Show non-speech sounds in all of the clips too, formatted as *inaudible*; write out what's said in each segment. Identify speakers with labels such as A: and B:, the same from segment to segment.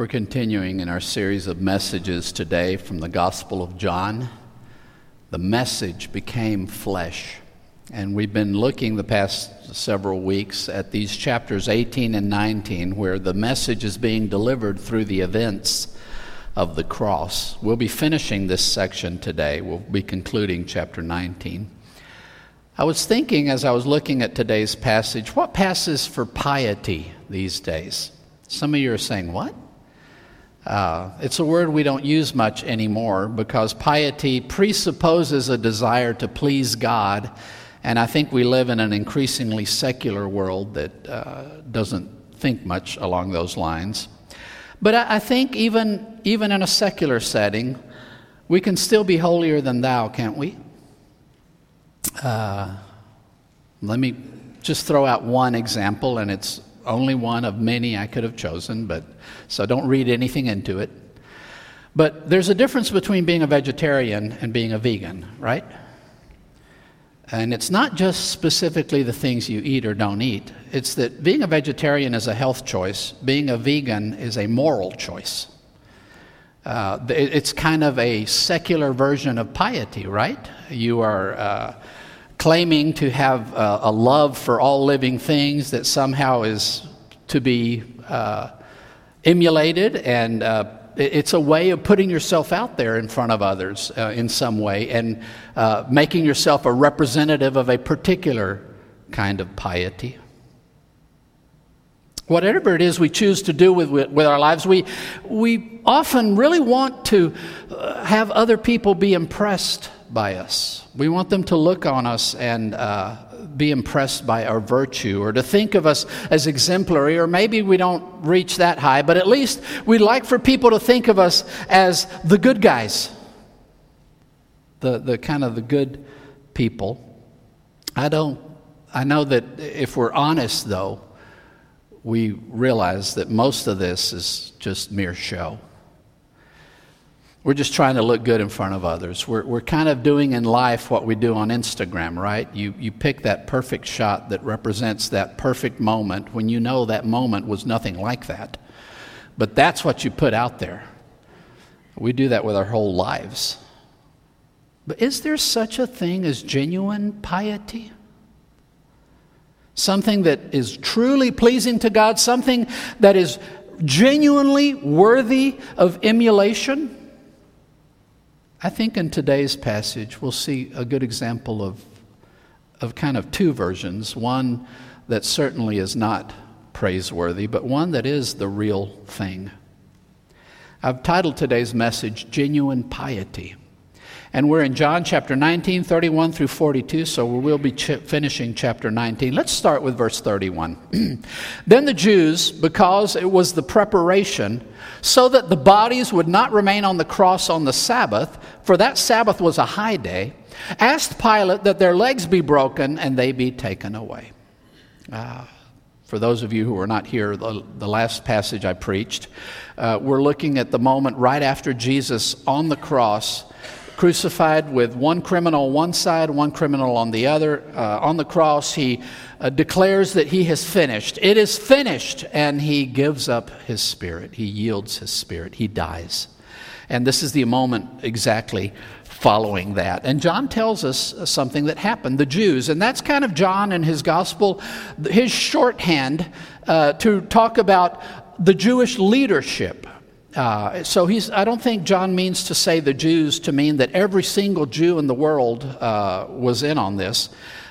A: We're continuing in our series of messages today from the Gospel of John. The message became flesh. And we've been looking the past several weeks at these chapters 18 and 19, where the message is being delivered through the events of the cross. We'll be finishing this section today. We'll be concluding chapter 19. I was thinking as I was looking at today's passage, what passes for piety these days? Some of you are saying, What? Uh, it's a word we don't use much anymore because piety presupposes a desire to please God, and I think we live in an increasingly secular world that uh, doesn't think much along those lines. But I, I, think even, even in a secular setting, we can still be holier than thou, can't we? Uh, let me just throw out one example, and it's only one of many I could have chosen, but so don't read anything into it. But there's a difference between being a vegetarian and being a vegan, right? And it's not just specifically the things you eat or don't eat. It's that being a vegetarian is a health choice, being a vegan is a moral choice. Uh, it's kind of a secular version of piety, right? You are uh, claiming to have a, a, love for all living things that somehow is to be uh, emulated, and uh, it's a way of putting yourself out there in front of others uh, in some way and uh, making yourself a representative of a particular kind of piety. Whatever it is we choose to do with, with our lives, we, we often really want to uh, have other people be impressed by us. We want them to look on us and uh, be impressed by our virtue or to think of us as exemplary, or maybe we don't reach that high, but at least we'd like for people to think of us as the good guys, the, the kind of the good people. I don't, I know that if we're honest though, we realize that most of this is just mere show. We're just trying to look good in front of others. We're, we're kind of doing in life what we do on Instagram, right? You, you pick that perfect shot that represents that perfect moment when you know that moment was nothing like that. But that's what you put out there. We do that with our whole lives. But is there such a thing as genuine piety? Something that is truly pleasing to God, something that is genuinely worthy of emulation? I think in today's passage, we'll see a good example of, of kind of two versions one that certainly is not praiseworthy, but one that is the real thing. I've titled today's message Genuine Piety. And we're in John chapter 19, 31 through 42, so we will be ch- finishing chapter 19. Let's start with verse 31. *clears throat* then the Jews, because it was the preparation, so that the bodies would not remain on the cross on the Sabbath, for that Sabbath was a high day, asked Pilate that their legs be broken and they be taken away. Uh, for those of you who were not here, the, the last passage I preached, uh, we're looking at the moment right after Jesus on the cross crucified with one criminal on one side, one criminal on the other. Uh, on the cross, he uh, declares that he has finished. It is finished, and he gives up his spirit. He yields his spirit. He dies. And this is the moment exactly following that. And John tells us something that happened. The Jews, and that's kind of John and his gospel, his shorthand uh, to talk about the Jewish leadership uh, so he's, I don't think John means to say the Jews to mean that every single Jew in the world uh, was in on this.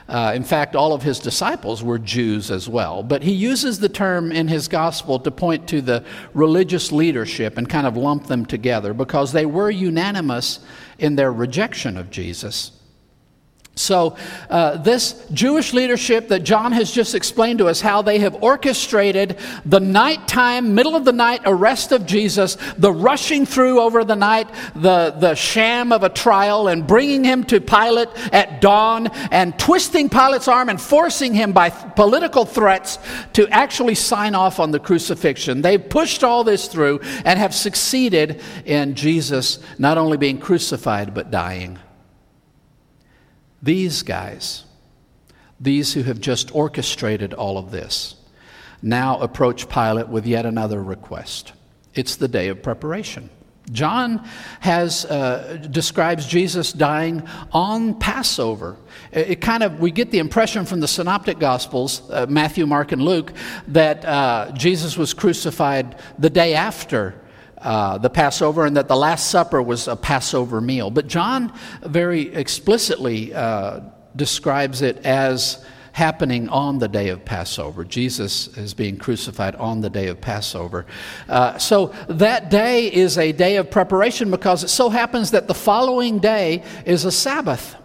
A: Uh, in fact, all of his disciples were Jews as well. But he uses the term in his gospel to point to the religious leadership and kind of lump them together because they were unanimous in their rejection of Jesus. So, uh, this Jewish leadership that John has just explained to us, how they have orchestrated the nighttime, middle of the night arrest of Jesus, the rushing through over the night, the, the sham of a trial, and bringing him to Pilate at dawn, and twisting Pilate's arm and forcing him by political threats to actually sign off on the crucifixion. They've pushed all this through and have succeeded in Jesus not only being crucified, but dying. These guys, these who have just orchestrated all of this, now approach Pilate with yet another request. It's the day of preparation. John has uh, describes Jesus dying on Passover. It, kind of we get the impression from the synoptic gospels, uh, Matthew, Mark, and Luke, that uh, Jesus was crucified the day after uh, the Passover and that the Last Supper was a Passover meal. But John very explicitly uh, describes it as happening on the day of Passover. Jesus is being crucified on the day of Passover. Uh, so that day is a day of preparation because it so happens that the following day is a Sabbath.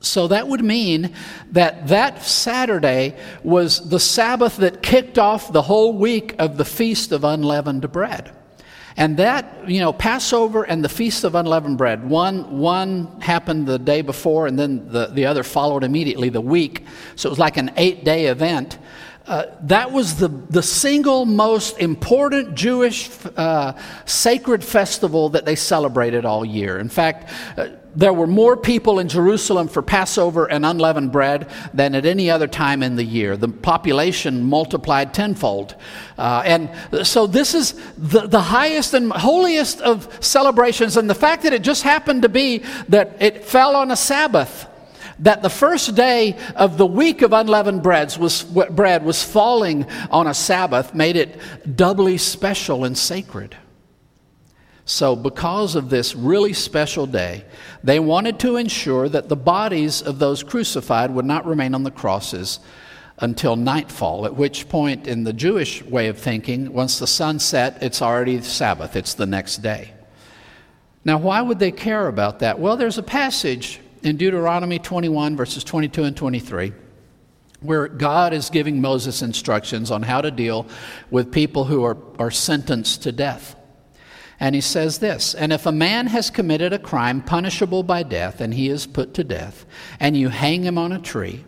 A: So that would mean that that Saturday was the Sabbath that kicked off the whole week of the Feast of Unleavened Bread. And that, you know, Passover and the Feast of Unleavened Bread, one, one happened the day before and then the, the other followed immediately the week. So it was like an eight day event. Uh, that was the, the single most important Jewish uh, sacred festival that they celebrated all year. In fact, uh, there were more people in Jerusalem for Passover and unleavened bread than at any other time in the year. The population multiplied tenfold. Uh, and so this is the, the highest and holiest of celebrations. And the fact that it just happened to be that it fell on a Sabbath, that the first day of the week of unleavened breads was, bread was falling on a Sabbath made it doubly special and sacred. So, because of this really special day, they wanted to ensure that the bodies of those crucified would not remain on the crosses until nightfall, at which point, in the Jewish way of thinking, once the sun set, it's already Sabbath, it's the next day. Now, why would they care about that? Well, there's a passage in Deuteronomy 21, verses 22 and 23, where God is giving Moses instructions on how to deal with people who are, are sentenced to death. And he says this And if a man has committed a crime punishable by death, and he is put to death, and you hang him on a tree,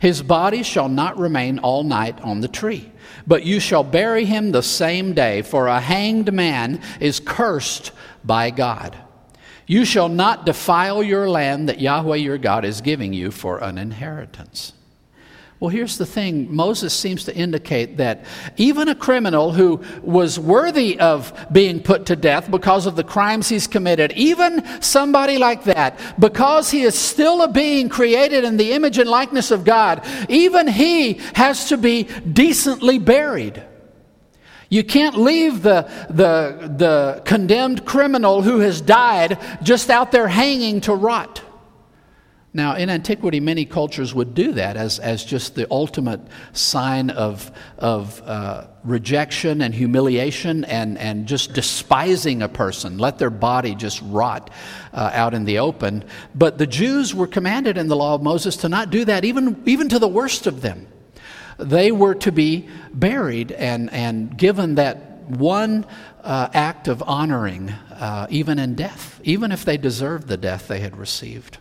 A: his body shall not remain all night on the tree, but you shall bury him the same day, for a hanged man is cursed by God. You shall not defile your land that Yahweh your God is giving you for an inheritance. Well, here's the thing Moses seems to indicate that even a criminal who was worthy of being put to death because of the crimes he's committed, even somebody like that, because he is still a being created in the image and likeness of God, even he has to be decently buried. You can't leave the, the, the condemned criminal who has died just out there hanging to rot. Now, in antiquity, many cultures would do that as, as just the ultimate sign of, of uh, rejection and humiliation and, and just despising a person, let their body just rot uh, out in the open. But the Jews were commanded in the law of Moses to not do that, even, even to the worst of them. They were to be buried and, and given that one uh, act of honoring, uh, even in death, even if they deserved the death they had received.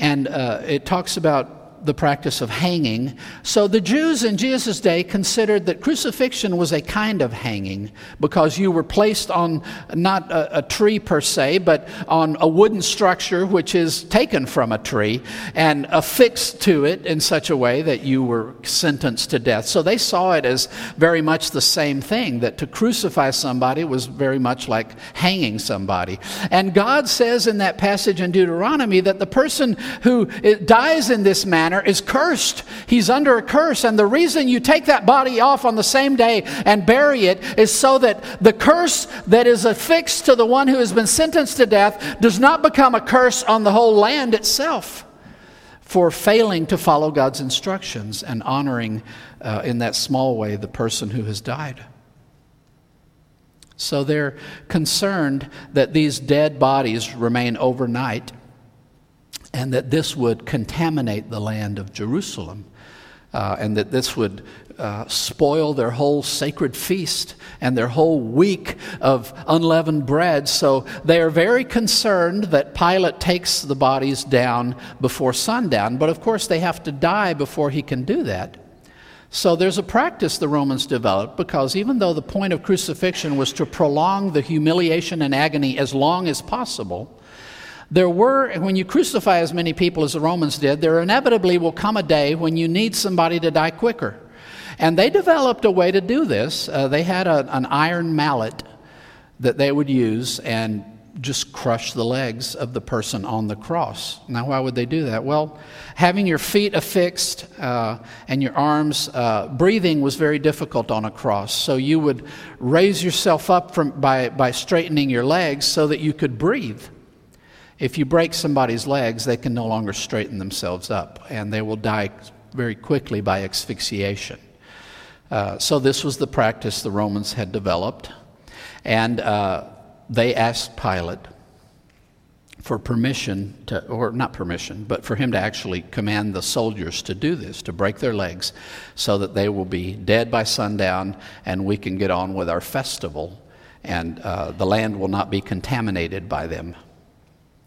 A: And uh, it talks about the practice of hanging. So the Jews in Jesus' day considered that crucifixion was a kind of hanging because you were placed on not a, a, tree per se, but on a wooden structure which is taken from a tree and affixed to it in such a way that you were sentenced to death. So they saw it as very much the same thing, that to crucify somebody was very much like hanging somebody. And God says in that passage in Deuteronomy that the person who dies in this manner manner is cursed. He's under a curse. And the reason you take that body off on the same day and bury it is so that the curse that is affixed to the one who has been sentenced to death does not become a curse on the whole land itself for failing to follow God's instructions and honoring uh, in that small way the person who has died. So they're concerned that these dead bodies remain overnight and that this would contaminate the land of Jerusalem, uh, and that this would uh, spoil their whole sacred feast and their whole week of unleavened bread. So they are very concerned that Pilate takes the bodies down before sundown. But of course, they have to die before he can do that. So there's a practice the Romans developed because even though the point of crucifixion was to prolong the humiliation and agony as long as possible, there were, when you crucify as many people as the Romans did, there inevitably will come a day when you need somebody to die quicker. And they developed a way to do this. Uh, they had a, an iron mallet that they would use and just crush the legs of the person on the cross. Now, why would they do that? Well, having your feet affixed uh, and your arms, uh, breathing was very difficult on a cross. So you would raise yourself up from, by, by straightening your legs so that you could breathe. If you break somebody's legs, they can no longer straighten themselves up, and they will die very quickly by asphyxiation. Uh, so, this was the practice the Romans had developed. And uh, they asked Pilate for permission to, or not permission, but for him to actually command the soldiers to do this, to break their legs, so that they will be dead by sundown and we can get on with our festival and uh, the land will not be contaminated by them.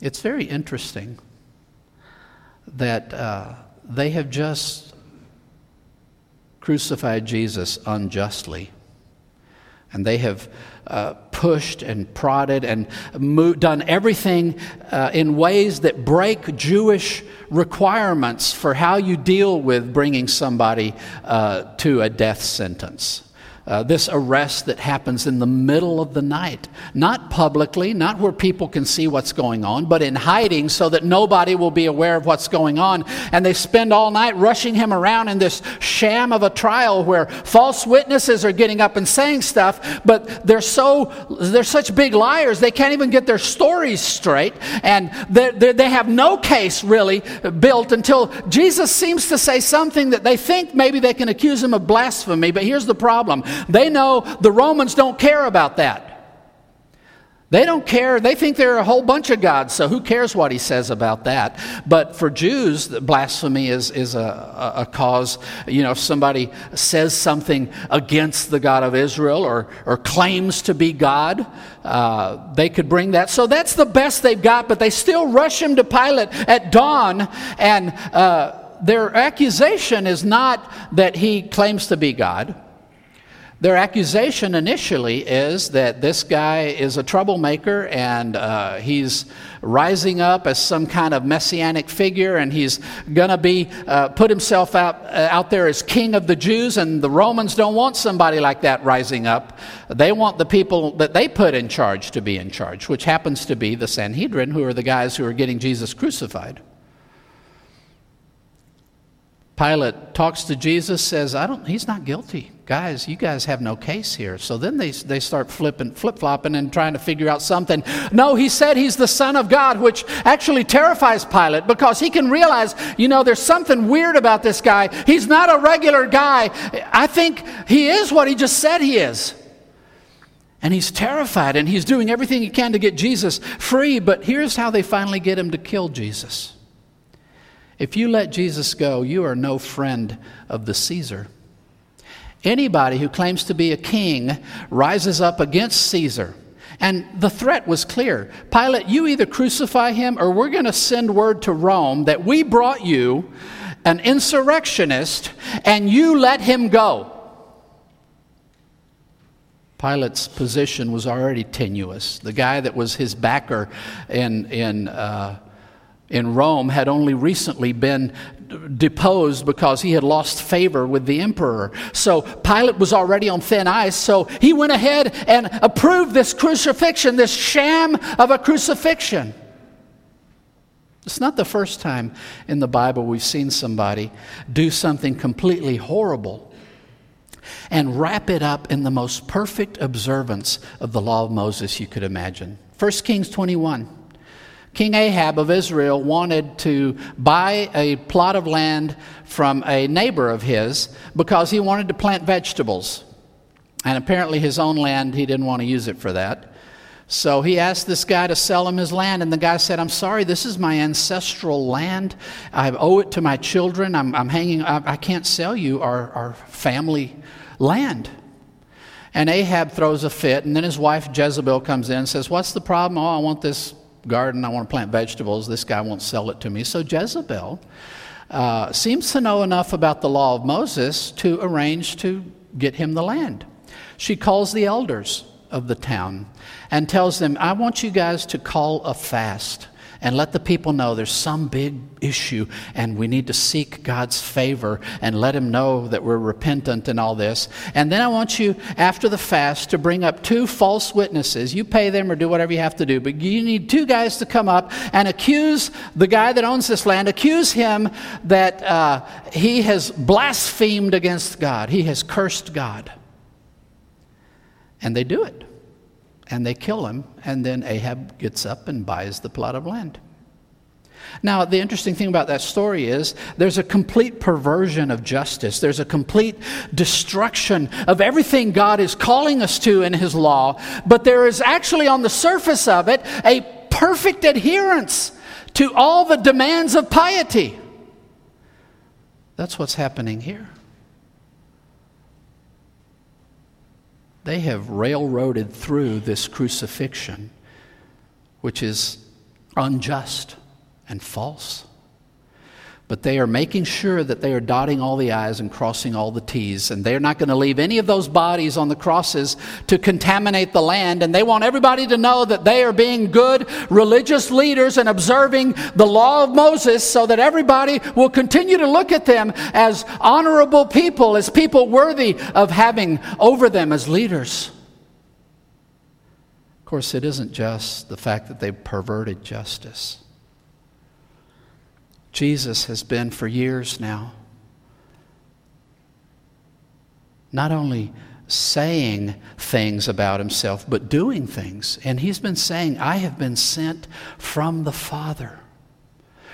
A: It's very interesting that uh, they have just crucified Jesus unjustly. And they have uh, pushed and prodded and done everything uh, in ways that break Jewish requirements for how you deal with bringing somebody uh, to a death sentence. Uh, this arrest that happens in the middle of the night. Not publicly, not where people can see what's going on, but in hiding so that nobody will be aware of what's going on. And they spend all night rushing him around in this sham of a trial where false witnesses are getting up and saying stuff, but they're so, they're such big liars, they can't even get their stories straight. And they're, they're, they have no case really built until Jesus seems to say something that they think maybe they can accuse him of blasphemy. But here's the problem they know the Romans don't care about that. They don't care. They think there are a whole bunch of gods, so who cares what he says about that? But for Jews, blasphemy is, is a, a cause. You know, if somebody says something against the God of Israel or, or claims to be God, uh, they could bring that. So that's the best they've got, but they still rush him to Pilate at dawn, and uh, their accusation is not that he claims to be God. Their accusation initially is that this guy is a troublemaker and uh, he's rising up as some kind of messianic figure and he's going to be uh, put himself out, uh, out there as king of the Jews. And the Romans don't want somebody like that rising up. They want the people that they put in charge to be in charge, which happens to be the Sanhedrin, who are the guys who are getting Jesus crucified. Pilate talks to Jesus, says, I don't, he's not guilty. Guys, you guys have no case here. So then they, they start flipping, flip flopping and trying to figure out something. No, he said he's the Son of God, which actually terrifies Pilate because he can realize, you know, there's something weird about this guy. He's not a regular guy. I think he is what he just said he is. And he's terrified and he's doing everything he can to get Jesus free. But here's how they finally get him to kill Jesus. If you let Jesus go, you are no friend of the Caesar. Anybody who claims to be a king rises up against Caesar. And the threat was clear Pilate, you either crucify him or we're going to send word to Rome that we brought you an insurrectionist and you let him go. Pilate's position was already tenuous. The guy that was his backer in, in uh, in Rome had only recently been deposed because he had lost favor with the emperor. So Pilate was already on thin ice, so he went ahead and approved this crucifixion, this sham of a crucifixion. It's not the first time in the Bible we've seen somebody do something completely horrible and wrap it up in the most perfect observance of the law of Moses you could imagine. 1 Kings 21. King Ahab of Israel wanted to buy a plot of land from a neighbor of his because he wanted to plant vegetables. And apparently, his own land, he didn't want to use it for that. So he asked this guy to sell him his land, and the guy said, I'm sorry, this is my ancestral land. I owe it to my children. I'm, I'm hanging, I, I, can't sell you our, our family land. And Ahab throws a fit, and then his wife Jezebel comes in and says, What's the problem? Oh, I want this garden, I want to plant vegetables. This guy won't sell it to me. So Jezebel uh, seems to know enough about the law of Moses to arrange to get him the land. She calls the elders of the town and tells them, I want you guys to call a fast and let the people know there's some big issue and we need to seek God's favor and let Him know that we're repentant and all this. And then I want you, after the fast, to bring up two false witnesses. You pay them or do whatever you have to do, but you need two guys to come up and accuse the guy that owns this land, accuse him that uh, he has blasphemed against God, he has cursed God. And they do it and they kill him, and then Ahab gets up and buys the plot of land. Now, the interesting thing about that story is there's a complete perversion of justice. There's a complete destruction of everything God is calling us to in His law, but there is actually on the surface of it a perfect adherence to all the demands of piety. That's what's happening here. They have railroaded through this crucifixion, which is unjust and false but they are making sure that they are dotting all the I's and crossing all the T's. And they're not going to leave any of those bodies on the crosses to contaminate the land. And they want everybody to know that they are being good religious leaders and observing the law of Moses so that everybody will continue to look at them as honorable people, as people worthy of having over them as leaders. Of course, it isn't just the fact that they've perverted justice. Jesus has been for years now. Not only saying things about himself, but doing things. And he's been saying, I have been sent from the Father.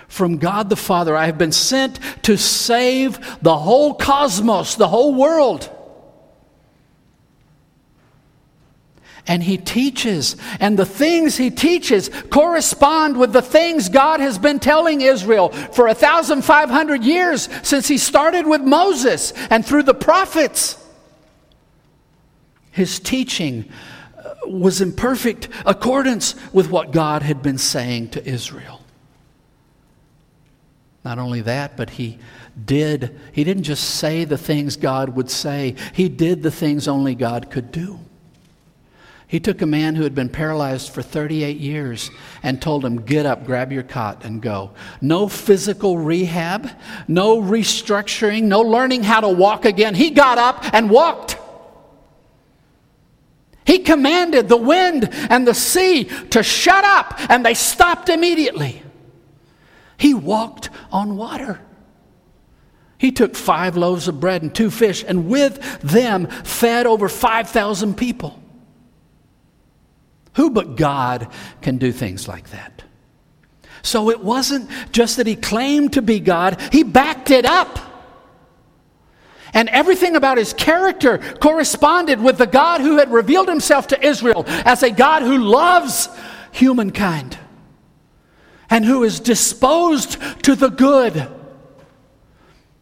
A: From God the Father, I have been sent to save the whole cosmos, the whole world. And he teaches. And the things he teaches correspond with the things God has been telling Israel for 1,500 years since he started with Moses and through the prophets. His teaching uh, was in perfect accordance with what God had been saying to Israel. Not only that, but he did, he didn't just say the things God would say, he did the things only God could do. He took a man who had been paralyzed for 38 years and told him, Get up, grab your cot, and go. No physical rehab, no restructuring, no learning how to walk again. He got up and walked. He commanded the wind and the sea to shut up, and they stopped immediately. He walked on water. He took five loaves of bread and two fish, and with them fed over 5,000 people. Who but God can do things like that? So it wasn't just that he claimed to be God, he backed it up. And everything about his character corresponded with the God who had revealed himself to Israel as a God who loves humankind and who is disposed to the good.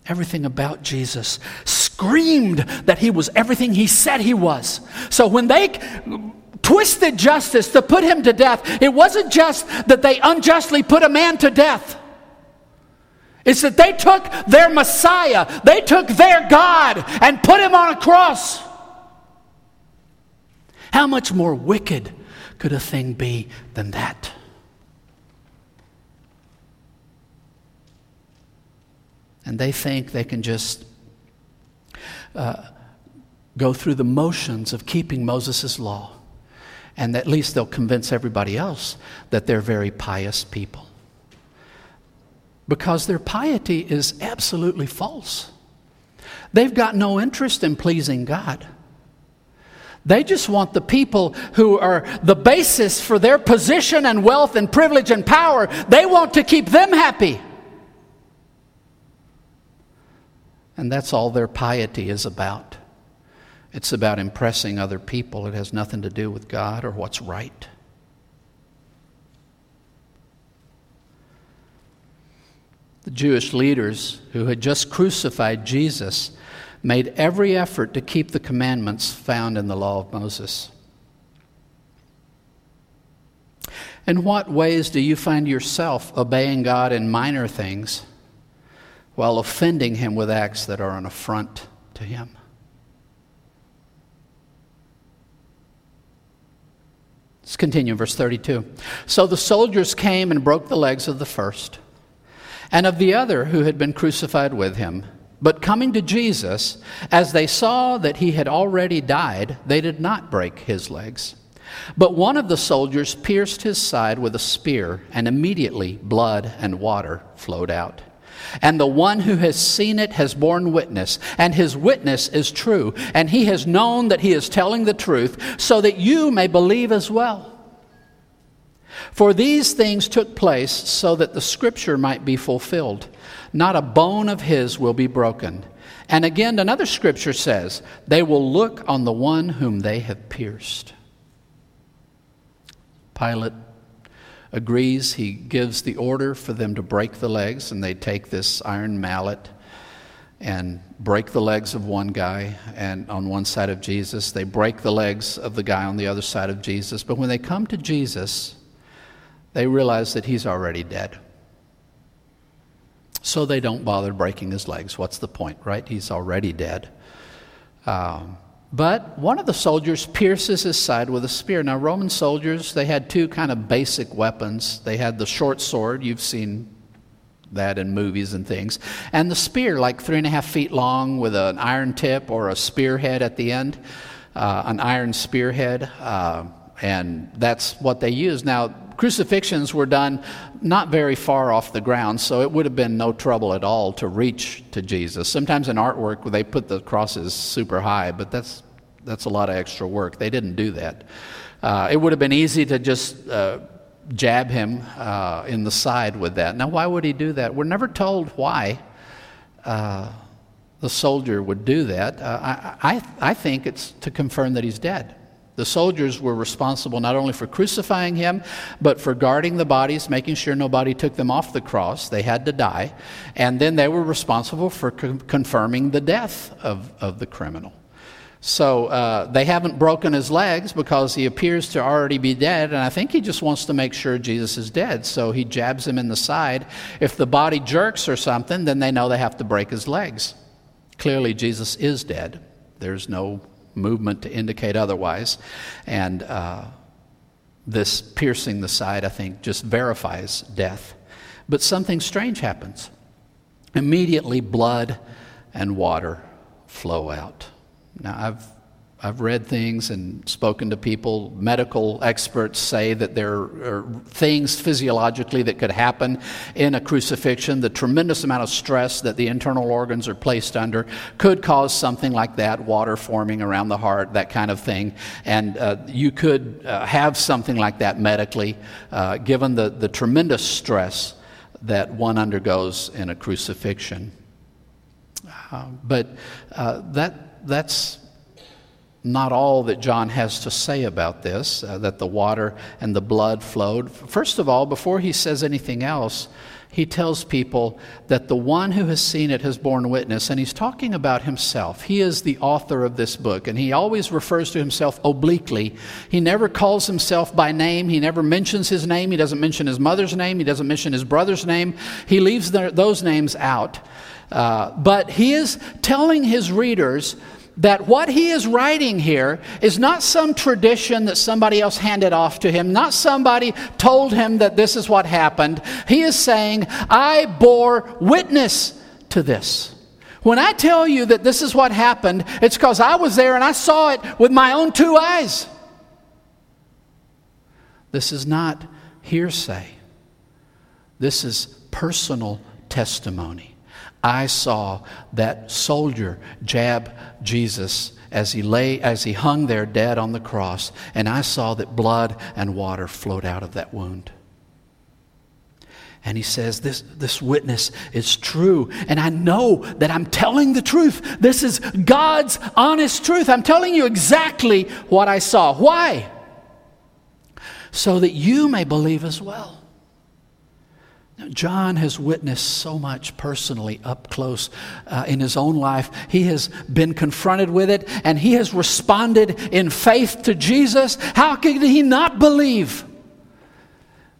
A: Everything about Jesus screamed that he was everything he said he was. So when they twisted justice to put him to death, it wasn't just that they unjustly put a man to death. It's that they took their Messiah, they took their God, and put him on a cross. How much more wicked could a thing be than that? And they think they can just uh, go through the motions of keeping Moses' law and at least they'll convince everybody else that they're very pious people. Because their piety is absolutely false. They've got no interest in pleasing God. They just want the people who are the basis for their position and wealth and privilege and power, they want to keep them happy. And that's all their piety is about. It's about impressing other people. It has nothing to do with God or what's right. The Jewish leaders who had just crucified Jesus made every effort to keep the commandments found in the law of Moses. In what ways do you find yourself obeying God in minor things while offending Him with acts that are an affront to Him? Let's continue, verse 32. So the soldiers came and broke the legs of the first and of the other who had been crucified with him. But coming to Jesus, as they saw that he had already died, they did not break his legs. But one of the soldiers pierced his side with a spear, and immediately blood and water flowed out. And the one who has seen it has borne witness, and his witness is true, and he has known that he is telling the truth, so that you may believe as well. For these things took place so that the scripture might be fulfilled. Not a bone of his will be broken. And again, another scripture says, They will look on the one whom they have pierced. Pilate agrees. He gives the order for them to break the legs, and they take this iron mallet and break the legs of one guy and on one side of Jesus. They break the legs of the guy on the other side of Jesus. But when they come to Jesus, they realize that he's already dead. So they don't bother breaking his legs. What's the point, right? He's already dead. Um, but one of the soldiers pierces his side with a spear. Now, Roman soldiers, they had two kind of basic weapons. They had the short sword, you've seen that in movies and things, and the spear, like three and a half feet long with an iron tip or a spearhead at the end, uh, an iron spearhead. Uh, and that's what they used. Now, crucifixions were done not very far off the ground, so it would have been no trouble at all to reach to Jesus. Sometimes in artwork, they put the crosses super high, but that's, that's a lot of extra work. They didn't do that. Uh, it would have been easy to just uh, jab him uh, in the side with that. Now, why would he do that? We're never told why uh, the soldier would do that. Uh, I, I, I think it's to confirm that he's dead. The soldiers were responsible not only for crucifying him, but for guarding the bodies, making sure nobody took them off the cross. They had to die. And then they were responsible for co- confirming the death of, of the criminal. So uh, they haven't broken his legs because he appears to already be dead, and I think he just wants to make sure Jesus is dead. So he jabs him in the side. If the body jerks or something, then they know they have to break his legs. Clearly, Jesus is dead. There's no movement to indicate otherwise. And uh, this piercing the side, I think, just verifies death. But something strange happens. Immediately, blood and water flow out. Now, I've I've read things and spoken to people. Medical experts say that there are things physiologically that could happen in a crucifixion. The tremendous amount of stress that the internal organs are placed under could cause something like that, water forming around the heart, that kind of thing. And uh, you could uh, have something like that medically, uh, given the, the tremendous stress that one undergoes in a crucifixion. Uh, but uh, that, that's not all that John has to say about this, uh, that the water and the blood flowed. First of all, before he says anything else, he tells people that the one who has seen it has borne witness, and he's talking about himself. He is the author of this book, and he always refers to himself obliquely. He never calls himself by name, he never mentions his name, he doesn't mention his mother's name, he doesn't mention his brother's name. He leaves the, those names out. Uh, but he is telling his readers that what he is writing here is not some tradition that somebody else handed off to him, not somebody told him that this is what happened. He is saying, I bore witness to this. When I tell you that this is what happened, it's because I was there and I saw it with my own two eyes. This is not hearsay, this is personal testimony. I saw that soldier jab Jesus as he lay as he hung there dead on the cross and I saw that blood and water flowed out of that wound. And he says, this, this witness is true. And I know that I'm telling the truth. This is God's honest truth. I'm telling you exactly what I saw. Why? So that you may believe as well. John has witnessed so much personally up close uh, in his own life. He has been confronted with it and he has responded in faith to Jesus. How could he not believe?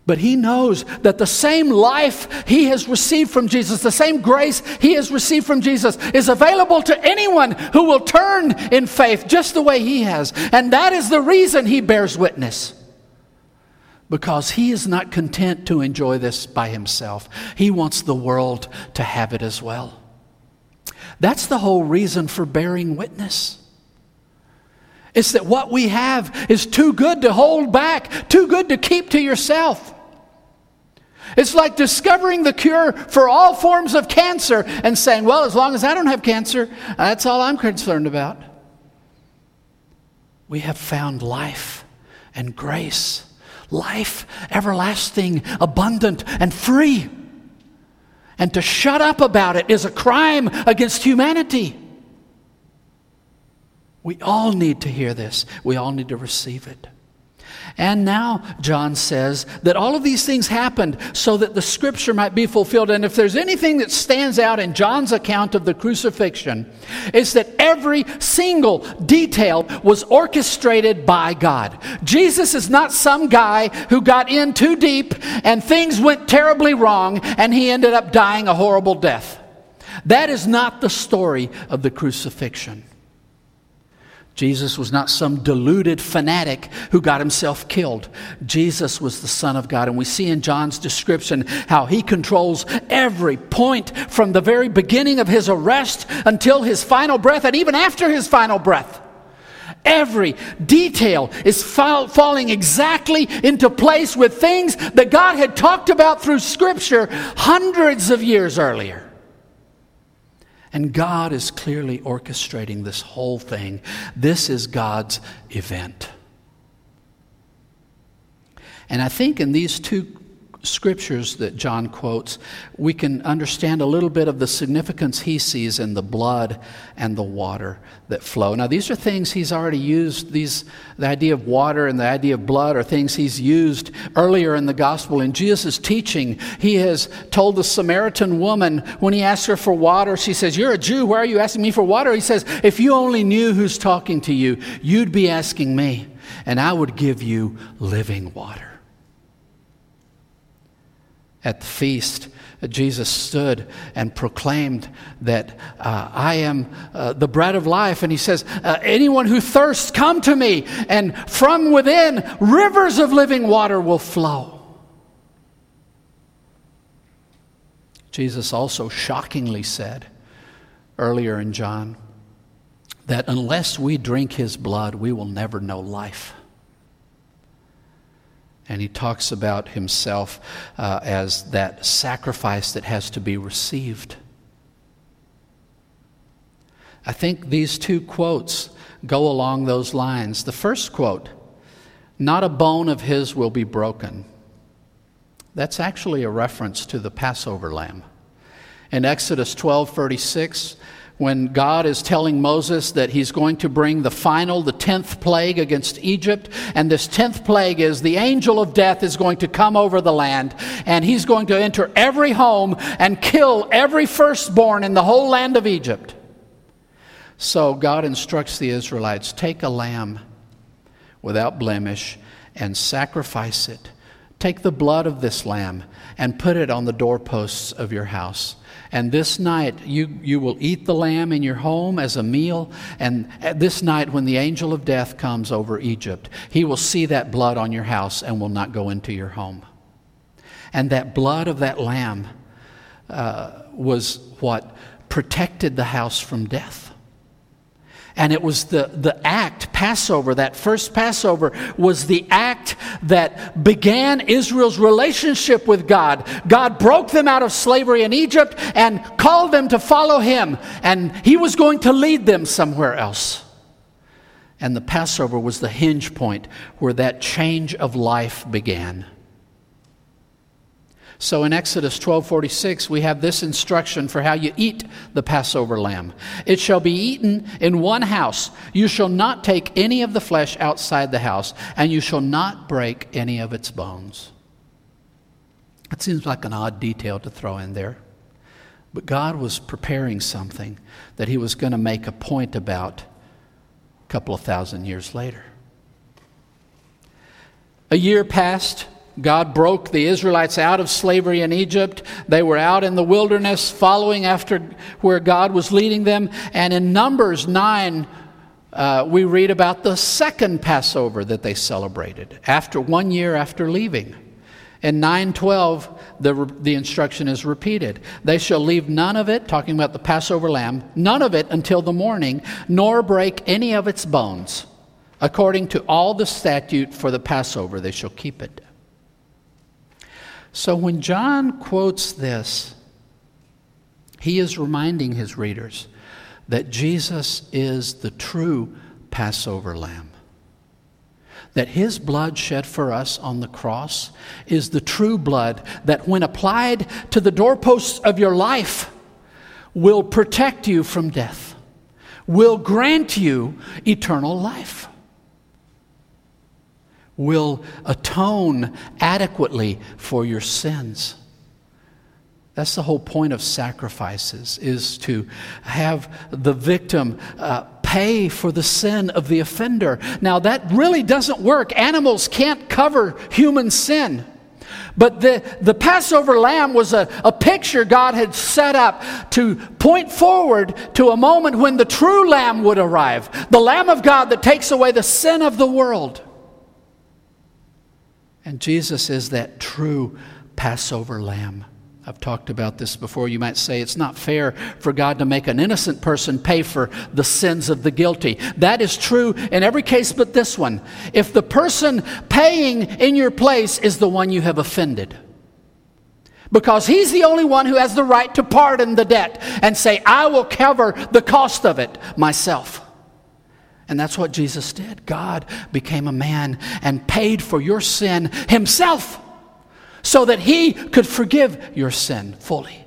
A: But he knows that the same life he has received from Jesus, the same grace he has received from Jesus, is available to anyone who will turn in faith just the way he has. And that is the reason he bears witness. Because he is not content to enjoy this by himself. He wants the world to have it as well. That's the whole reason for bearing witness. It's that what we have is too good to hold back, too good to keep to yourself. It's like discovering the cure for all forms of cancer and saying, well, as long as I don't have cancer, that's all I'm concerned about. We have found life and grace, life everlasting, abundant, and free. And to shut up about it is a crime against humanity. We all need to hear this, we all need to receive it. And now, John says that all of these things happened so that the scripture might be fulfilled. And if there's anything that stands out in John's account of the crucifixion, it's that every single detail was orchestrated by God. Jesus is not some guy who got in too deep and things went terribly wrong and he ended up dying a horrible death. That is not the story of the crucifixion. Jesus was not some deluded fanatic who got himself killed. Jesus was the Son of God. And we see in John's description how he controls every point from the very beginning of his arrest until his final breath, and even after his final breath. Every detail is fall, falling exactly into place with things that God had talked about through Scripture hundreds of years earlier. And God is clearly orchestrating this whole thing. This is God's event. And I think in these two scriptures that John quotes, we can understand a little bit of the significance he sees in the blood and the water that flow. Now, these are things he's already used. These, the idea of water and the idea of blood are things he's used earlier in the gospel. In Jesus' teaching, he has told the Samaritan woman when he asked her for water, she says, You're a Jew. Why are you asking me for water? He says, If you only knew who's talking to you, you'd be asking me, and I would give you living water at the feast, Jesus stood and proclaimed that uh, I am uh, the bread of life. And he says, uh, Anyone who thirsts, come to me, and from within, rivers of living water will flow. Jesus also shockingly said earlier in John that unless we drink his blood, we will never know life. And he talks about himself uh, as that sacrifice that has to be received. I think these two quotes go along those lines. The first quote, not a bone of his will be broken. That's actually a reference to the Passover lamb. In Exodus 12 36, when God is telling Moses that he's going to bring the final, the tenth plague against Egypt. And this tenth plague is the angel of death is going to come over the land and he's going to enter every home and kill every firstborn in the whole land of Egypt. So God instructs the Israelites take a lamb without blemish and sacrifice it. Take the blood of this lamb and put it on the doorposts of your house. And this night, you, you will eat the lamb in your home as a meal. And this night, when the angel of death comes over Egypt, he will see that blood on your house and will not go into your home. And that blood of that lamb uh, was what protected the house from death. And it was the, the act, Passover, that first Passover, was the act that began Israel's relationship with God. God broke them out of slavery in Egypt and called them to follow Him. And He was going to lead them somewhere else. And the Passover was the hinge point where that change of life began. So in Exodus 12:46 we have this instruction for how you eat the Passover lamb. It shall be eaten in one house. You shall not take any of the flesh outside the house, and you shall not break any of its bones. It seems like an odd detail to throw in there. But God was preparing something that he was going to make a point about a couple of thousand years later. A year passed God broke the Israelites out of slavery in Egypt. They were out in the wilderness following after where God was leading them. And in Numbers 9, uh, we read about the second Passover that they celebrated after one year after leaving. In 912, the, the instruction is repeated. They shall leave none of it, talking about the Passover lamb, none of it until the morning, nor break any of its bones. According to all the statute for the Passover, they shall keep it. So when John quotes this, he is reminding his readers that Jesus is the true Passover lamb. That his blood shed for us on the cross is the true blood that, when applied to the doorposts of your life, will protect you from death, will grant you eternal life, will atone adequately for your sins that's the whole point of sacrifices, is to have the victim uh, pay for the sin of the offender. Now, that really doesn't work. Animals can't cover human sin. But the, the Passover lamb was a, a picture God had set up to point forward to a moment when the true lamb would arrive the Lamb of God that takes away the sin of the world. And Jesus is that true Passover lamb. I've talked about this before. You might say it's not fair for God to make an innocent person pay for the sins of the guilty. That is true in every case but this one. If the person paying in your place is the one you have offended, because he's the only one who has the right to pardon the debt and say, I will cover the cost of it myself. And that's what Jesus did. God became a man and paid for your sin himself so that he could forgive your sin fully.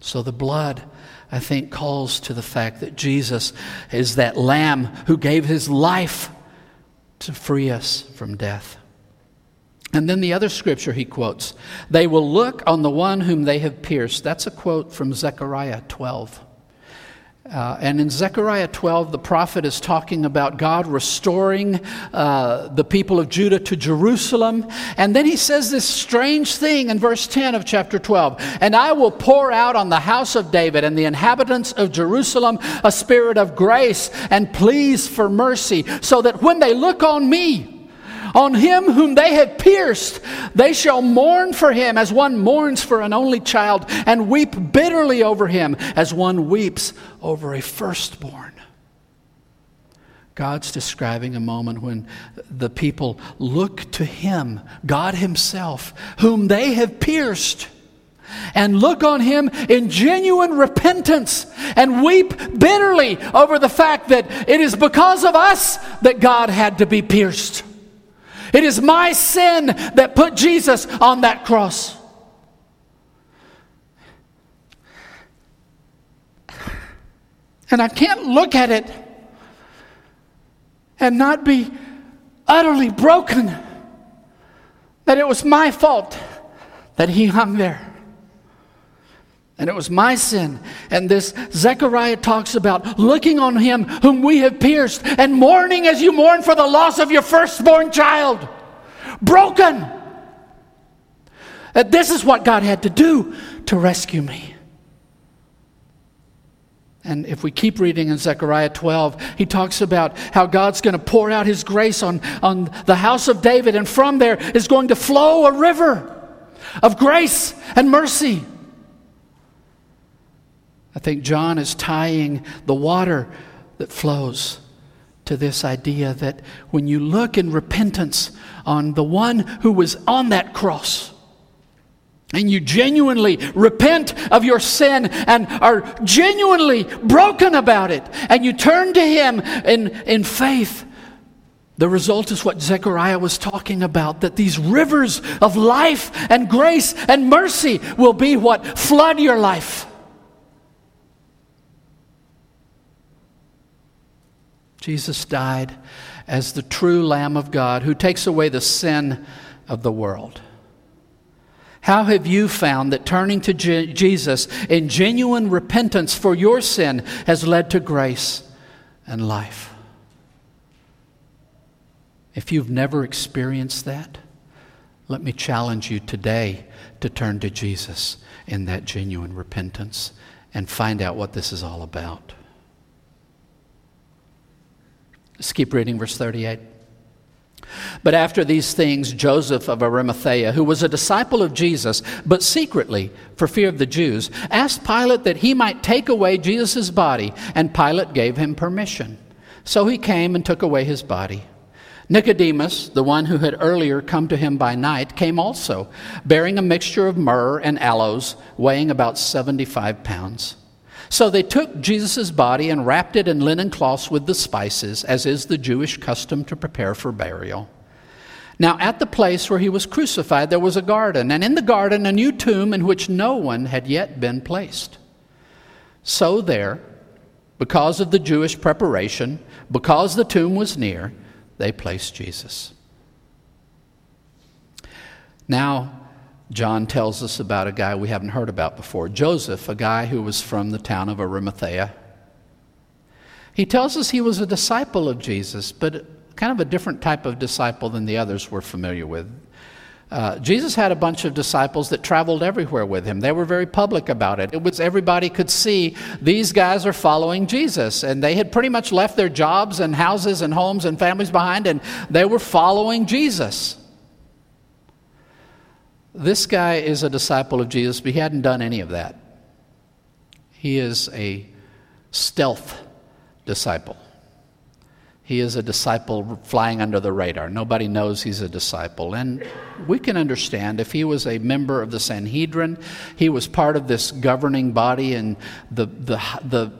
A: So the blood, I think, calls to the fact that Jesus is that lamb who gave his life to free us from death. And then the other scripture he quotes they will look on the one whom they have pierced. That's a quote from Zechariah 12. Uh, and in Zechariah 12, the prophet is talking about God restoring uh, the people of Judah to Jerusalem. And then he says this strange thing in verse 10 of chapter 12 And I will pour out on the house of David and the inhabitants of Jerusalem a spirit of grace and pleas for mercy, so that when they look on me, on him whom they have pierced, they shall mourn for him as one mourns for an only child, and weep bitterly over him as one weeps over a firstborn. God's describing a moment when the people look to him, God himself, whom they have pierced and look on him in genuine repentance and weep bitterly over the fact that it is because of us that God had to be pierced. It is my sin that put Jesus on that cross. And I can't look at it and not be utterly broken that it was my fault that he hung there. And it was my sin. And this Zechariah talks about looking on him whom we have pierced and mourning as you mourn for the loss of your firstborn child. Broken. That this is what God had to do to rescue me. And if we keep reading in Zechariah 12, he talks about how God's going to pour out his grace on, on the house of David, and from there is going to flow a river of grace and mercy. I think John is tying the water that flows to this idea that when you look in repentance on the one who was on that cross, and you genuinely repent of your sin and are genuinely broken about it, and you turn to Him in, in faith, the result is what Zechariah was talking about that these rivers of life and grace and mercy will be what flood your life. Jesus died as the true Lamb of God who takes away the sin of the world. How have you found that turning to Je- Jesus in genuine repentance for your sin has led to grace and life? If you've never experienced that, let me challenge you today to turn to Jesus in that genuine repentance and find out what this is all about. Just keep reading verse 38. But after these things, Joseph of Arimathea, who was a disciple of Jesus, but secretly, for fear of the Jews, asked Pilate that he might take away Jesus' body, and Pilate gave him permission. So he came and took away his body. Nicodemus, the one who had earlier come to him by night, came also, bearing a mixture of myrrh and aloes, weighing about 75 pounds. So they took Jesus' body and wrapped it in linen cloths with the spices, as is the Jewish custom to prepare for burial. Now, at the place where he was crucified, there was a garden, and in the garden, a new tomb in which no one had yet been placed. So, there, because of the Jewish preparation, because the tomb was near, they placed Jesus. Now, John tells us about a guy we haven't heard about before Joseph, a guy who was from the town of Arimathea. He tells us he was a disciple of Jesus, but kind of a different type of disciple than the others we're familiar with. Uh, Jesus had a bunch of disciples that traveled everywhere with him. They were very public about it. It was everybody could see these guys are following Jesus, and they had pretty much left their jobs and houses and homes and families behind, and they were following Jesus. This guy is a disciple of Jesus, but he hadn't done any of that. He is a stealth disciple. He is a disciple flying under the radar. Nobody knows he's a disciple. And we can understand if he was a member of the Sanhedrin, he was part of this governing body and the, the, the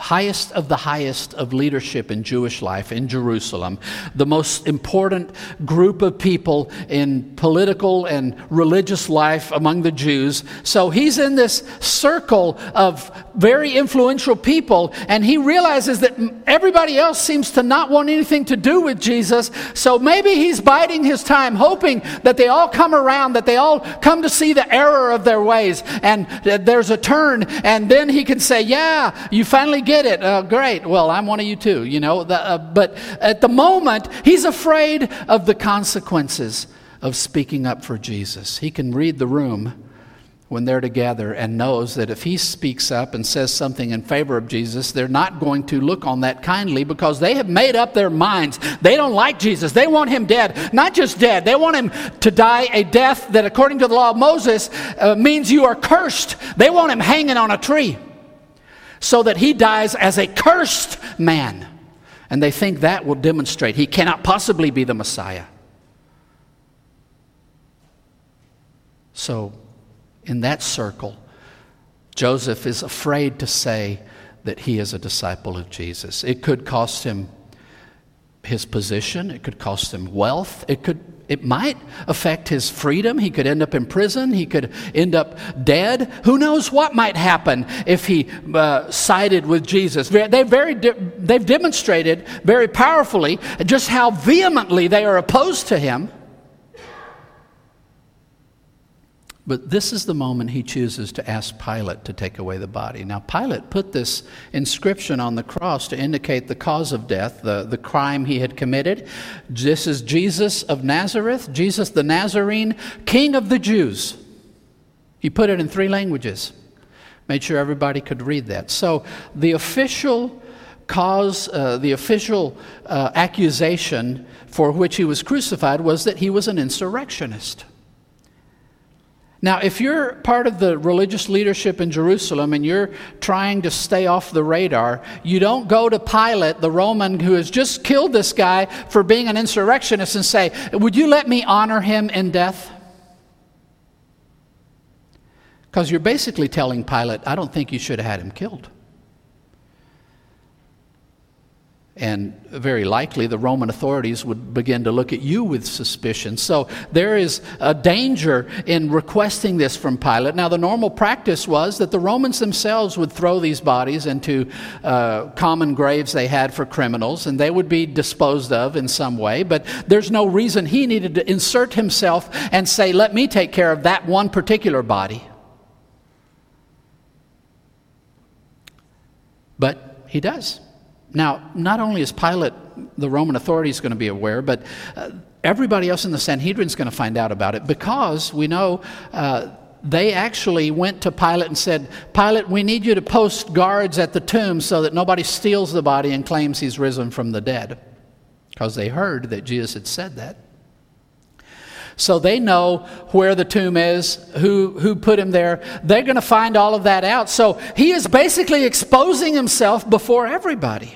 A: highest of the highest of leadership in Jewish life in Jerusalem, the most important group of people in political and religious life among the Jews. So he's in this circle of very influential people, and he realizes that everybody else seems to not want anything to do with Jesus. So maybe he's biding his time, hoping that they all come around, that they all come to see the error of their ways, and there's a turn, and then he can say, Yeah, you finally get it. Uh, great. Well, I'm one of you too, you know. The, uh, but at the moment, he's afraid of the consequences of speaking up for Jesus. He can read the room when they're together and knows that if he speaks up and says something in favor of Jesus, they're not going to look on that kindly because they have made up their minds. They don't like Jesus. They want him dead. Not just dead, they want him to die a death that, according to the law of Moses, uh, means you are cursed. They want him hanging on a tree so that he dies as a cursed man. And they think that will demonstrate he cannot possibly be the Messiah. So, in that circle, Joseph is afraid to say that he is a disciple of Jesus. It could cost him his position, it could cost him wealth, it could it might affect his freedom. He could end up in prison. He could end up dead. Who knows what might happen if he uh, sided with Jesus? They very de- they've demonstrated very powerfully just how vehemently they are opposed to him. But this is the moment he chooses to ask Pilate to take away the body. Now, Pilate put this inscription on the cross to indicate the cause of death, the, the crime he had committed. This is Jesus of Nazareth, Jesus the Nazarene, King of the Jews. He put it in three languages, made sure everybody could read that. So, the official cause, uh, the official uh, accusation for which he was crucified was that he was an insurrectionist. Now, if you're part of the religious leadership in Jerusalem and you're trying to stay off the radar, you don't go to Pilate, the Roman who has just killed this guy for being an insurrectionist, and say, Would you let me honor him in death? Because you're basically telling Pilate, I don't think you should have had him killed. And very likely the Roman authorities would begin to look at you with suspicion. So there is a danger in requesting this from Pilate. Now, the normal practice was that the Romans themselves would throw these bodies into uh, common graves they had for criminals, and they would be disposed of in some way. But there's no reason he needed to insert himself and say, Let me take care of that one particular body. But he does. Now, not only is Pilate, the Roman authorities, going to be aware, but uh, everybody else in the Sanhedrin is going to find out about it because we know uh, they actually went to Pilate and said, Pilate, we need you to post guards at the tomb so that nobody steals the body and claims he's risen from the dead. Because they heard that Jesus had said that. So they know where the tomb is, who, who put him there. They're going to find all of that out. So he is basically exposing himself before everybody.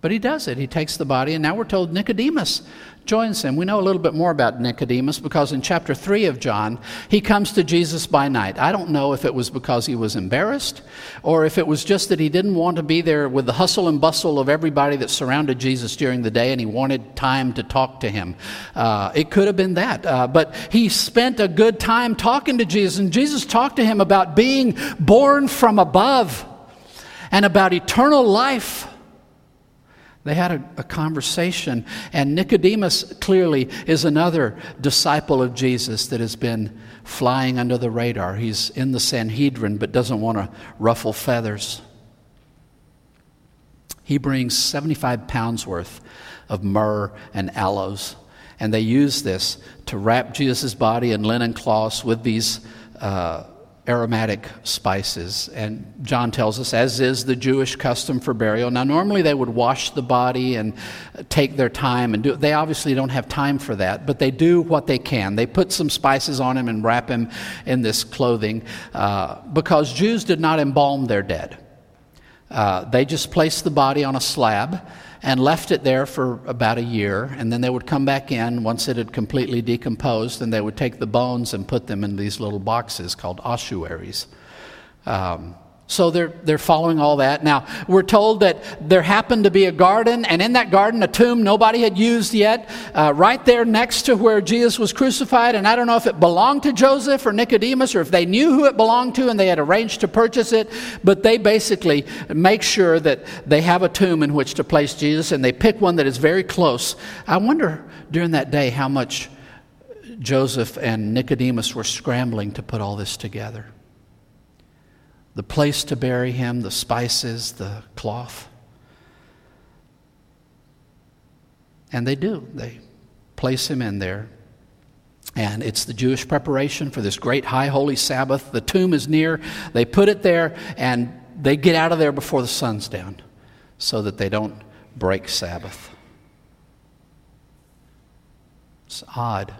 A: But he does it. He takes the body, and now we're told Nicodemus joins him. We know a little bit more about Nicodemus because in chapter 3 of John, he comes to Jesus by night. I don't know if it was because he was embarrassed or if it was just that he didn't want to be there with the hustle and bustle of everybody that surrounded Jesus during the day and he wanted time to talk to him. Uh, it could have been that. Uh, but he spent a good time talking to Jesus, and Jesus talked to him about being born from above and about eternal life. They had a, a, conversation, and Nicodemus clearly is another disciple of Jesus that has been flying under the radar. He's in the Sanhedrin but doesn't want to ruffle feathers. He brings 75 pounds worth of myrrh and aloes, and they use this to wrap Jesus' body in linen cloths with these. Uh, aromatic spices. And John tells us, as is the Jewish custom for burial. Now, normally they would wash the body and take their time and do it. They obviously don't have time for that, but they do what they can. They put some spices on him and wrap him in this clothing uh, because Jews did not embalm their dead. Uh, they just placed the body on a slab and left it there for about a year. And then they would come back in once it had completely decomposed, and they would take the bones and put them in these little boxes called ossuaries. Um, so they're, they're following all that. Now, we're told that there happened to be a garden, and in that garden, a tomb nobody had used yet, uh, right there next to where Jesus was crucified. And I don't know if it belonged to Joseph or Nicodemus or if they knew who it belonged to and they had arranged to purchase it, but they basically make sure that they have a tomb in which to place Jesus, and they pick one that is very close. I wonder during that day how much Joseph and Nicodemus were scrambling to put all this together the place to bury him, the spices, the cloth. And they do. They place him in there. And it's the Jewish preparation for this great high holy Sabbath. The tomb is near. They put it there and they get out of there before the sun's down so that they don't break Sabbath. It's odd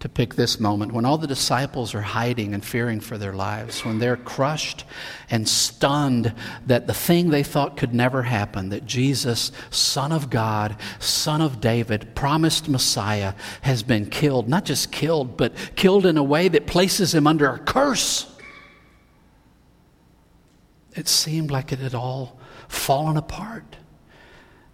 A: to pick this moment when all the disciples are hiding and fearing for their lives, when they're crushed and stunned that the thing they thought could never happen, that Jesus, Son of God, Son of David, promised Messiah, has been killed. Not just killed, but killed in a way that places him under a curse. It seemed like it had all fallen apart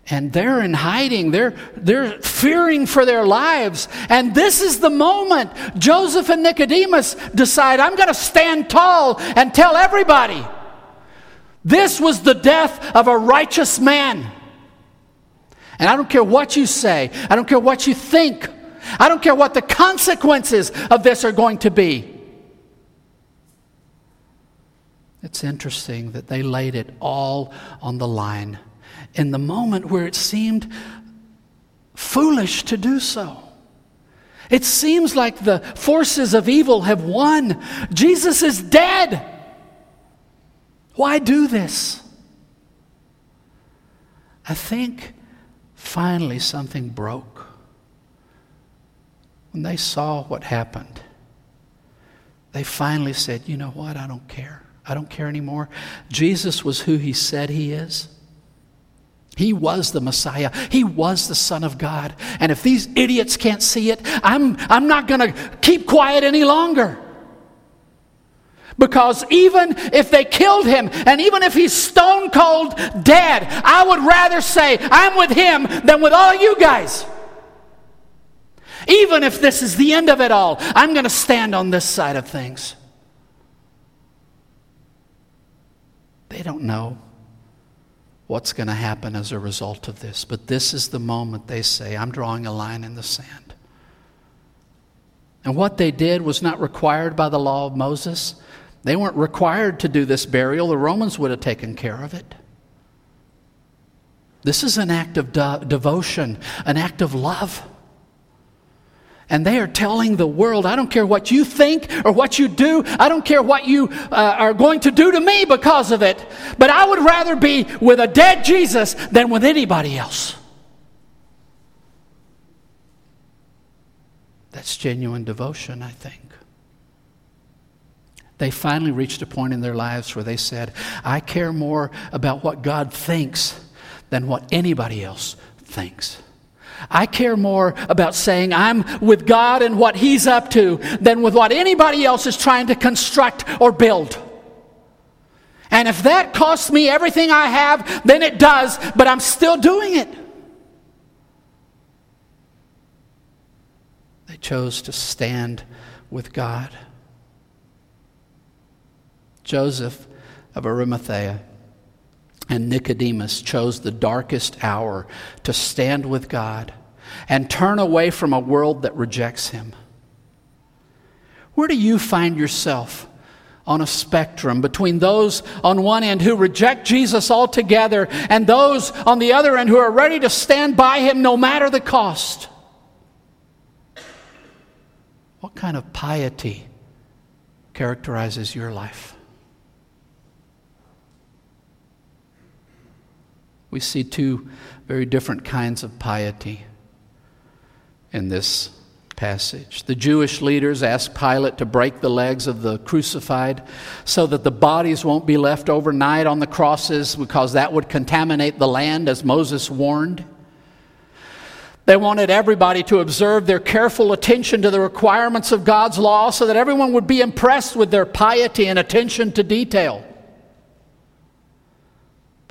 A: and they're in hiding. They're, they're fearing for their lives. And this is the moment Joseph and Nicodemus decide I'm going to stand tall and tell everybody this was the death of a righteous man. And I don't care what you say, I don't care what you think, I don't care what the consequences of this are going to be. It's interesting that they laid it all on the line in the moment where it seemed foolish to do so. It seems like the forces of evil have won. Jesus is dead. Why do this? I think finally something broke. When they saw what happened, they finally said, You know what? I don't care. I don't care anymore. Jesus was who he said he is. He was the Messiah. He was the Son of God. And if these idiots can't see it, I'm, I'm not going to keep quiet any longer. Because even if they killed him, and even if he's stone cold dead, I would rather say I'm with him than with all you guys. Even if this is the end of it all, I'm going to stand on this side of things. They don't know what's going to happen as a result of this. But this is the moment they say, I'm drawing a line in the sand. And what they did was not required by the law of Moses. They weren't required to do this burial, the Romans would have taken care of it. This is an act of de- devotion, an act of love. And they are telling the world, I don't care what you think or what you do, I don't care what you uh, are going to do to me because of it, but I would rather be with a dead Jesus than with anybody else. That's genuine devotion, I think. They finally reached a point in their lives where they said, I care more about what God thinks than what anybody else thinks. I care more about saying I'm with God and what He's up to than with what anybody else is trying to construct or build. And if that costs me everything I have, then it does, but I'm still doing it. They chose to stand with God. Joseph of Arimathea and Nicodemus chose the darkest hour to stand with God and turn away from a world that rejects Him. Where do you find yourself on a spectrum between those on one end who reject Jesus altogether and those on the other end who are ready to stand by Him no matter the cost? What kind of piety characterizes your life? We see two very different kinds of piety in this passage. The Jewish leaders asked Pilate to break the legs of the crucified so that the bodies won't be left overnight on the crosses because that would contaminate the land, as Moses warned. They wanted everybody to observe their careful attention to the requirements of God's law so that everyone would be impressed with their piety and attention to detail.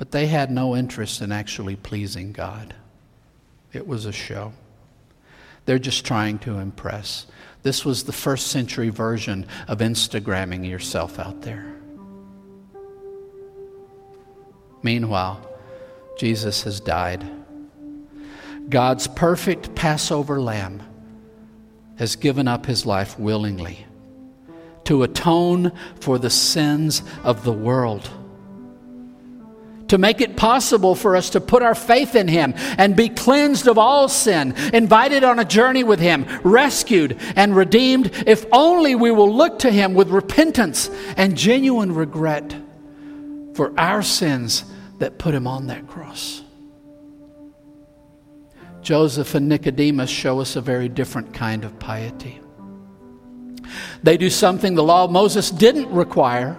A: But they had no interest in actually pleasing God. It was a show. They're just trying to impress. This was the first century version of Instagramming yourself out there. Meanwhile, Jesus has died. God's perfect Passover lamb has given up his life willingly to atone for the sins of the world to make it possible for us to put our faith in Him and be cleansed of all sin, invited on a journey with Him, rescued and redeemed, if only we will look to Him with repentance and genuine regret for our sins that put Him on that cross. Joseph and Nicodemus show us a very different kind of piety. They do something the law of Moses didn't require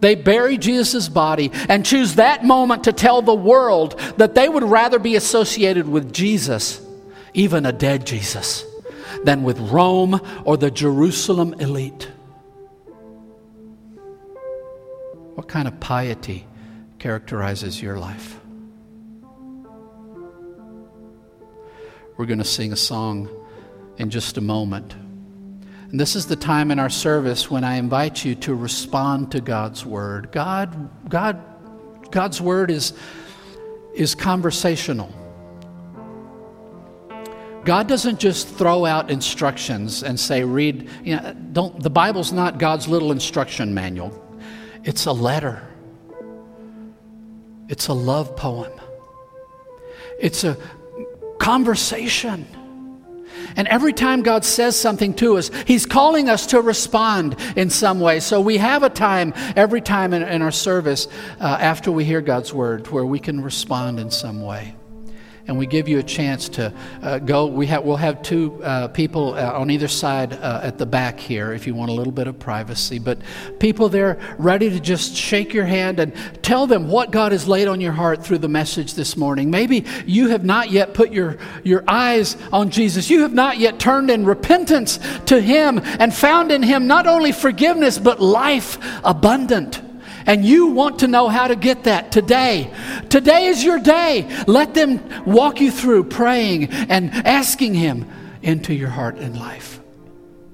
A: they bury Jesus' body and choose that moment to tell the world that they would rather be associated with Jesus, even a dead Jesus, than with Rome or the Jerusalem elite. What kind of piety characterizes your life? We're going to sing a song in just a moment. And this is the time in our service when I invite you to respond to God's word. God, God, God's word is, is conversational. God doesn't just throw out instructions and say, read, you know, don't, the Bible's not God's little instruction manual. It's a letter. It's a love poem. It's a conversation. And every time God says something to us, He's calling us to respond in some way. So we have a time every time in, in our service uh, after we hear God's word where we can respond in some way and we give you a chance to uh, go. We have, we'll have two uh, people uh, on either side uh, at the back here if you want a little bit of privacy. But people there ready to just shake your hand and tell them what God has laid on your heart through the message this morning. Maybe you have not yet put your, your eyes on Jesus. You have not yet turned in repentance to Him and found in Him not only forgiveness, but life abundant and you want to know how to get that today. Today is your day. Let them walk you through praying and asking Him into your heart and life.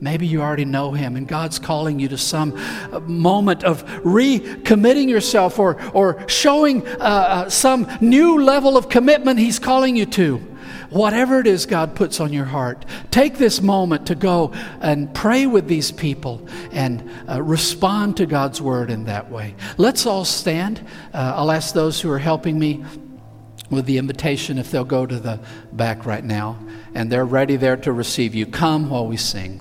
A: Maybe you already know Him and God's calling you to some uh, moment of recommitting yourself or, or showing uh, uh, some new level of commitment He's calling you to whatever it is God puts on your heart, take this moment to go and pray with these people and uh, respond to God's word in that way. Let's all stand. Uh, I'll ask those who are helping me with the invitation if they'll go to the back right now. And they're ready there to receive you. Come while we sing.